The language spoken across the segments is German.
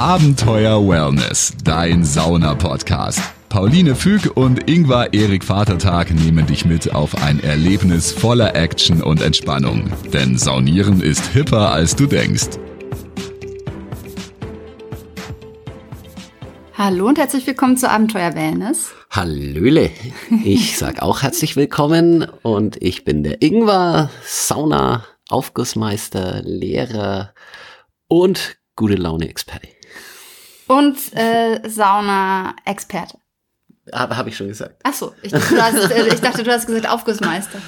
Abenteuer Wellness, dein Sauna-Podcast. Pauline Füg und Ingvar Erik Vatertag nehmen dich mit auf ein Erlebnis voller Action und Entspannung. Denn Saunieren ist hipper, als du denkst. Hallo und herzlich willkommen zu Abenteuer Wellness. Hallöle. Ich sag auch herzlich willkommen und ich bin der Ingvar, Sauna, Aufgussmeister, Lehrer und gute Laune-Experte. Und äh, Sauna-Experte. Habe hab ich schon gesagt. Ach so, ich, dachte, du hast, äh, ich dachte, du hast gesagt Aufgussmeister.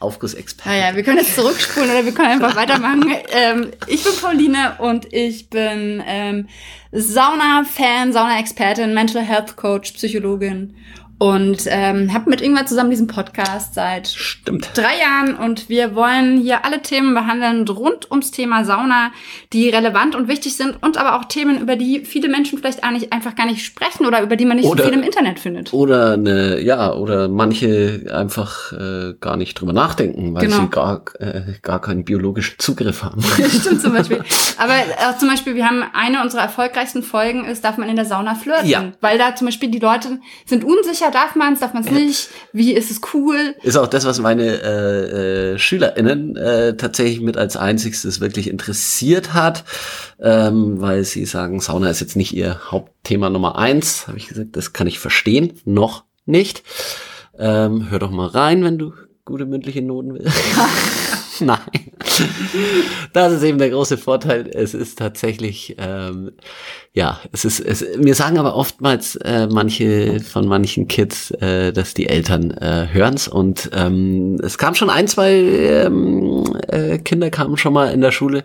Aufgussexperte. Naja, wir können jetzt zurückspulen oder wir können einfach weitermachen. Ähm, ich bin Pauline und ich bin ähm, Sauna-Fan, Sauna-Expertin, Mental Health Coach, Psychologin und ähm, habe mit Ingmar zusammen diesen Podcast seit Stimmt. drei Jahren und wir wollen hier alle Themen behandeln rund ums Thema Sauna, die relevant und wichtig sind und aber auch Themen, über die viele Menschen vielleicht nicht, einfach gar nicht sprechen oder über die man nicht Oder- so viel im Internet findet. Oder eine, ja, oder manche einfach äh, gar nicht drüber nachdenken, weil Genau. sie gar, äh, gar keinen biologischen Zugriff haben. Stimmt zum Beispiel. Aber auch zum Beispiel, wir haben eine unserer erfolgreichsten Folgen ist, darf man in der Sauna flirten? Ja. Weil da zum Beispiel die Leute sind unsicher, darf man es, darf man es nicht? Wie ist es cool? Ist auch das, was meine äh, äh, SchülerInnen äh, tatsächlich mit als einzigstes wirklich interessiert hat, ähm, weil sie sagen, Sauna ist jetzt nicht ihr Hauptthema Nummer eins. Habe ich gesagt, das kann ich verstehen, noch nicht. Ähm, hör doch mal rein, wenn du gute mündliche Noten willst. Nein. Das ist eben der große Vorteil. Es ist tatsächlich, ähm, ja, es ist, es, mir sagen aber oftmals äh, manche von manchen Kids, äh, dass die Eltern äh, hören's und ähm, es kam schon ein, zwei ähm, äh, Kinder kamen schon mal in der Schule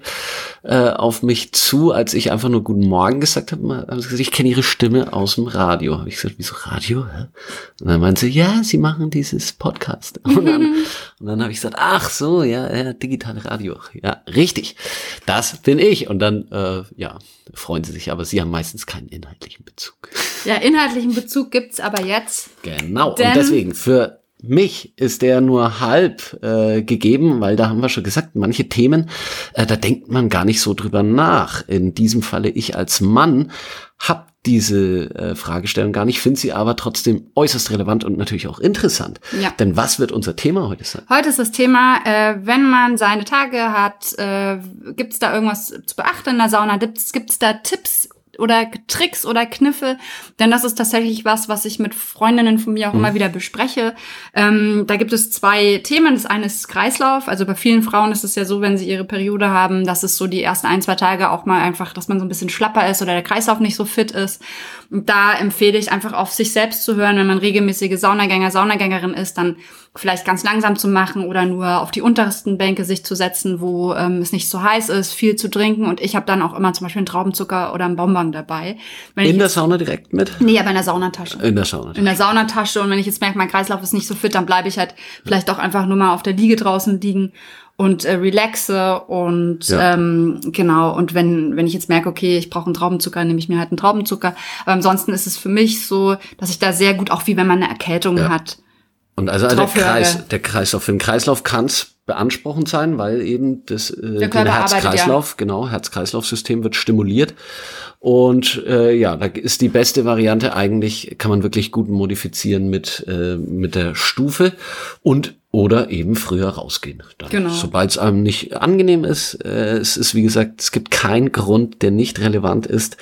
äh, auf mich zu, als ich einfach nur Guten Morgen gesagt habe. Haben sie gesagt, ich kenne ihre Stimme aus dem Radio. Habe ich gesagt, wieso Radio? Hä? Und dann meinte sie, ja, sie machen dieses Podcast. Und dann, und dann habe ich gesagt, ach so, ja, ja, digitale Radio. Ja, richtig. Das bin ich. Und dann, äh, ja, freuen sie sich, aber sie haben meistens keinen inhaltlichen Bezug. Ja, inhaltlichen Bezug gibt's aber jetzt. Genau. Denn- und deswegen, für mich ist der nur halb äh, gegeben, weil da haben wir schon gesagt, manche Themen, äh, da denkt man gar nicht so drüber nach. In diesem Falle ich als Mann hab diese äh, Fragestellung gar nicht, finde sie aber trotzdem äußerst relevant und natürlich auch interessant. Ja. Denn was wird unser Thema heute sein? Heute ist das Thema, äh, wenn man seine Tage hat, äh, gibt's da irgendwas zu beachten in der Sauna? Gibt's, gibt's da Tipps oder Tricks oder Kniffe? Denn das ist tatsächlich was, was ich mit Freundinnen von mir auch immer wieder bespreche. Ähm, da gibt es zwei Themen. Das eine ist Kreislauf. Also bei vielen Frauen ist es ja so, wenn sie ihre Periode haben, dass es so die ersten ein, zwei Tage auch mal einfach, dass man so ein bisschen schlapper ist oder der Kreislauf nicht so fit ist. Und da empfehle ich einfach auf sich selbst zu hören, wenn man regelmäßige Saunagänger, Saunagängerin ist, dann vielleicht ganz langsam zu machen oder nur auf die untersten Bänke sich zu setzen, wo ähm, es nicht so heiß ist, viel zu trinken. Und ich habe dann auch immer zum Beispiel einen Traubenzucker oder einen Bonbon dabei. Wenn In der Sauna direkt mit? nee, aber in der Saunatasche In der Sauna. in der Saunatasche und wenn ich jetzt merke, mein Kreislauf ist nicht so fit, dann bleibe ich halt vielleicht auch einfach nur mal auf der Liege draußen liegen und äh, relaxe und Ja. ähm, genau und wenn wenn ich jetzt merke, okay, ich brauche einen Traubenzucker, nehme ich mir halt einen Traubenzucker. Aber ansonsten ist es für mich so, dass ich da sehr gut auch wie wenn man eine Erkältung Ja. hat. Und also der drauf höre. Kreis, der Kreislauf, für den Kreislauf kann es beanspruchend sein, weil eben das äh, Herz-Kreislauf, genau, Herz-Kreislauf-System wird stimuliert. Und äh, ja, da ist die beste Variante eigentlich, kann man wirklich gut modifizieren mit, äh, mit der Stufe und oder eben früher rausgehen. Dann, Genau. Sobald es einem nicht angenehm ist, äh, es ist wie gesagt, es gibt keinen Grund, der nicht relevant ist,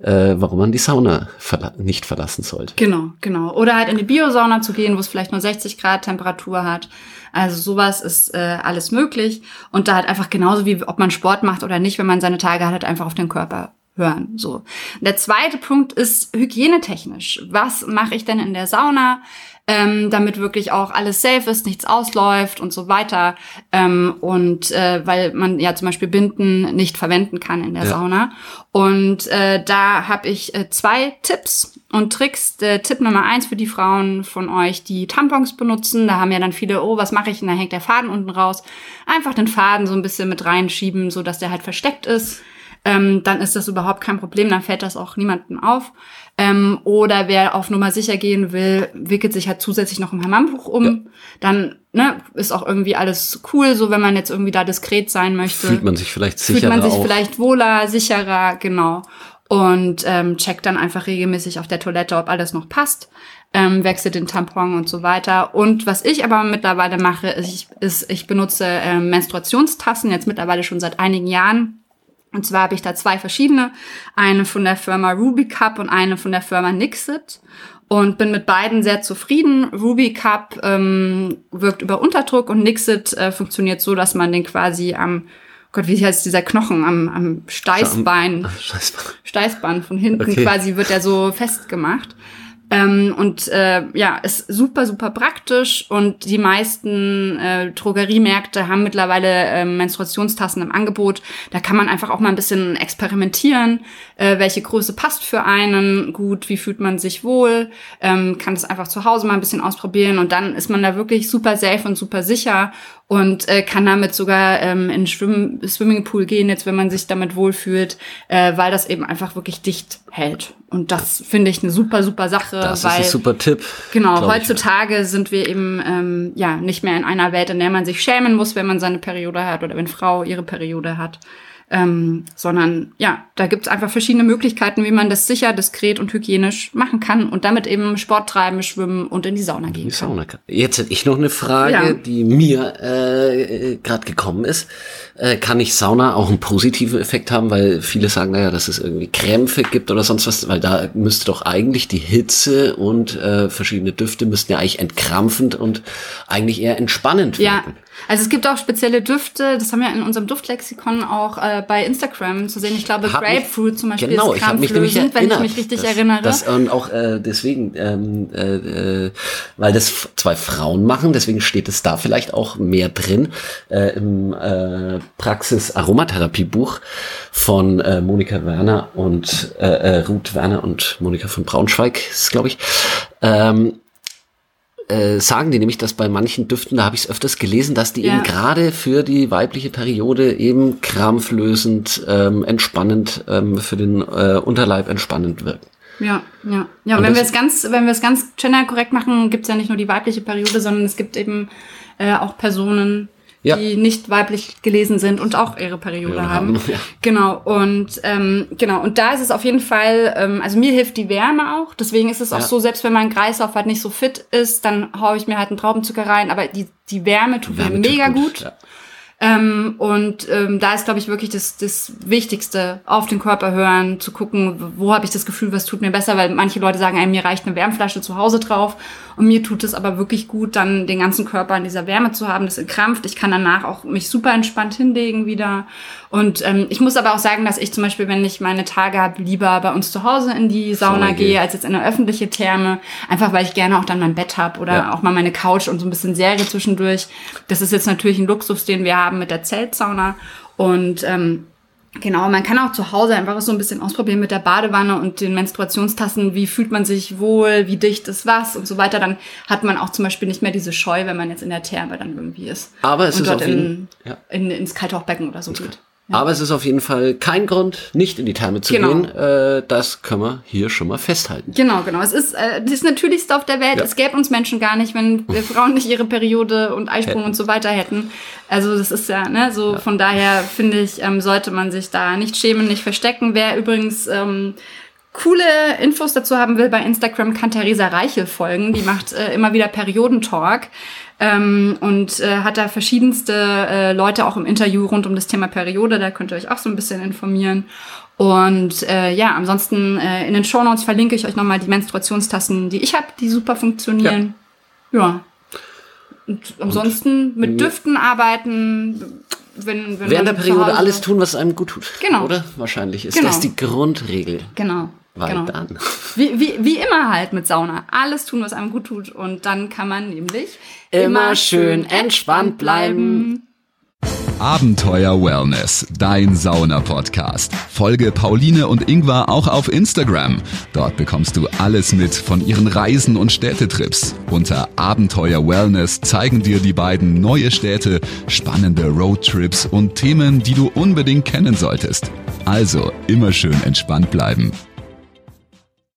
äh, warum man die Sauna verla nicht verlassen sollte. Genau, genau. Oder halt in die Biosauna zu gehen, wo es vielleicht nur 60 Grad Temperatur hat. Also sowas ist äh, alles möglich. Und da halt einfach genauso wie ob man Sport macht oder nicht, wenn man seine Tage hat, halt einfach auf den Körper hören. So. Der zweite Punkt ist hygienetechnisch. Was mache ich denn in der Sauna? Ähm, damit wirklich auch alles safe ist, nichts ausläuft und so weiter. Ähm, und äh, weil man ja zum Beispiel Binden nicht verwenden kann in der Ja. Sauna. Und äh, da habe ich äh, zwei Tipps und Tricks. Der Tipp Nummer eins für die Frauen von euch, die Tampons benutzen. Da haben ja dann viele, oh, was mache ich? Und da hängt der Faden unten raus. Einfach den Faden so ein bisschen mit reinschieben, so dass der halt versteckt ist. Ähm, dann ist das überhaupt kein Problem, dann fällt das auch niemandem auf. Ähm, oder wer auf Nummer sicher gehen will, wickelt sich halt zusätzlich noch ein Hammamtuch um. Dann ne, ist auch irgendwie alles cool, so wenn man jetzt irgendwie da diskret sein möchte. Fühlt man sich vielleicht Fühlt sicherer man sich auch. vielleicht wohler, sicherer, genau. und ähm, checkt dann einfach regelmäßig auf der Toilette, ob alles noch passt, ähm, wechselt den Tampon und so weiter. Und was ich aber mittlerweile mache, ist, ich, ist, ich benutze ähm, Menstruationstassen jetzt mittlerweile schon seit einigen Jahren. Und zwar habe ich da zwei verschiedene, eine von der Firma Ruby Cup und eine von der Firma Nixit und bin mit beiden sehr zufrieden. Ruby Cup ähm, wirkt über Unterdruck und Nixit äh, funktioniert so, dass man den quasi am Gott, wie heißt dieser Knochen am, am Steißbein, Steißbein. Steißbein von hinten Okay. quasi wird er so festgemacht. Ähm, und äh, ja, ist super, super praktisch und die meisten äh, Drogeriemärkte haben mittlerweile äh, Menstruationstassen im Angebot. Da kann man einfach auch mal ein bisschen experimentieren, äh, welche Größe passt für einen gut, wie fühlt man sich wohl, ähm, kann das einfach zu Hause mal ein bisschen ausprobieren und dann ist man da wirklich super safe und super sicher und äh, kann damit sogar ähm, in Schwimm Swimmingpool gehen, jetzt wenn man sich damit wohlfühlt, äh, weil das eben einfach wirklich dicht hält. Und das finde ich eine super, super Sache, Das weil ist ein super Tipp. genau, heutzutage sind wir eben ähm, ja nicht mehr in einer Welt, in der man sich schämen muss, wenn man seine Periode hat oder wenn Frau ihre Periode hat. Ähm, sondern ja, da gibt es einfach verschiedene Möglichkeiten, wie man das sicher, diskret und hygienisch machen kann und damit eben Sport treiben, schwimmen und in die Sauna gehen Die kann. Sauna. Jetzt hätte ich noch eine Frage, Ja. die mir äh, gerade gekommen ist. Äh, kann ich Sauna auch einen positiven Effekt haben, weil viele sagen, naja, dass es irgendwie Krämpfe gibt oder sonst was, weil da müsste doch eigentlich die Hitze und äh, verschiedene Düfte müssten ja eigentlich entkrampfend und eigentlich eher entspannend Ja, wirken. Also es gibt auch spezielle Düfte, das haben wir in unserem Duftlexikon auch äh, bei Instagram zu sehen. Ich glaube, Hab mich- Grapefruit zum Beispiel genau, ist mich krampflösend, wenn ich mich richtig dass, erinnere. Das, und auch äh, deswegen, ähm, äh, äh, weil das zwei Frauen machen, deswegen steht es da vielleicht auch mehr drin äh, im äh, Praxis Aromatherapie Buch von äh, Monika Werner und äh, äh, Ruth Werner und Monika von Braunschweig, glaube ich. Ähm, äh, sagen die nämlich, dass bei manchen Düften, da habe ich es öfters gelesen, dass die Ja. eben gerade für die weibliche Periode eben krampflösend, ähm, entspannend, ähm, für den äh, Unterleib entspannend wirken. Ja, ja. Ja, Und wenn wir es ganz, wenn wir es ganz genderkorrekt machen, gibt es ja nicht nur die weibliche Periode, sondern es gibt eben äh, auch Personen, Ja. die nicht weiblich gelesen sind und auch ihre Periode Periode haben. ja. Genau, und ähm, genau, und da ist es auf jeden Fall, ähm, also mir hilft die Wärme auch. Deswegen ist es auch Ja. so, selbst wenn mein Kreislauf halt nicht so fit ist, dann haue ich mir halt einen Traubenzucker rein, aber die, die Wärme tut Wärme mir tut mega gut. Ähm, und ähm, da ist, glaube ich, wirklich das, das Wichtigste, auf den Körper hören, zu gucken, wo, habe ich das Gefühl, was tut mir besser, weil manche Leute sagen, ey, mir reicht eine Wärmflasche zu Hause drauf und mir tut es aber wirklich gut, dann den ganzen Körper in dieser Wärme zu haben, das entkrampft. Ich kann danach auch mich super entspannt hinlegen wieder. Und ähm, ich muss aber auch sagen, dass ich zum Beispiel, wenn ich meine Tage habe, lieber bei uns zu Hause in die Sauna Sauna gehe, gehe. als jetzt in eine öffentliche Therme, einfach weil ich gerne auch dann mein Bett habe oder Ja. auch mal meine Couch und so ein bisschen Serie zwischendurch. Das ist jetzt natürlich ein Luxus, den wir haben mit der Zeltsauna. Und ähm, genau, man kann auch zu Hause einfach so ein bisschen ausprobieren mit der Badewanne und den Menstruationstassen. Wie fühlt man sich wohl, wie dicht ist was und so weiter. Dann hat man auch zum Beispiel nicht mehr diese Scheu, wenn man jetzt in der Therme dann irgendwie ist. Aber es und ist dort auf jeden- in, ja. in, ins Kaltauchbecken oder so geht. Aber es ist auf jeden Fall kein Grund, nicht in die Therme zu Genau. gehen. Äh, das können wir hier schon mal festhalten. Genau, genau. Es ist äh, das Natürlichste auf der Welt. Ja. Es gäbe uns Menschen gar nicht, wenn wir Frauen nicht ihre Periode und Eisprung und so weiter hätten. Also das ist ja, ne, so von daher finde ich, ähm, sollte man sich da nicht schämen, nicht verstecken. Wer übrigens ähm, coole Infos dazu haben will, bei Instagram kann Theresa Reichel folgen. Die macht äh, immer wieder Periodentalk. Ähm, und äh, hat da verschiedenste äh, Leute auch im Interview rund um das Thema Periode. Da könnt ihr euch auch so ein bisschen informieren. Und äh, ja, ansonsten äh, in den Shownotes verlinke ich euch nochmal die Menstruationstassen, die ich habe, die super funktionieren. Ja. Und ansonsten mit Düften arbeiten, wenn, wenn Während der Periode alles tun, was einem gut tut. Genau. Oder? Wahrscheinlich ist Genau. das die Grundregel. Genau. Weil genau. dann. Wie, wie, wie immer halt mit Sauna. Alles tun, was einem gut tut. Und dann kann man nämlich Immer schön entspannt bleiben. Abenteuer Wellness, dein Sauna-Podcast. Folge Pauline und Ingwer auch auf Instagram. Dort bekommst du alles mit von ihren Reisen und Städtetrips. Unter Abenteuer Wellness zeigen dir die beiden neue Städte, spannende Roadtrips und Themen, die du unbedingt kennen solltest. Also immer schön entspannt bleiben.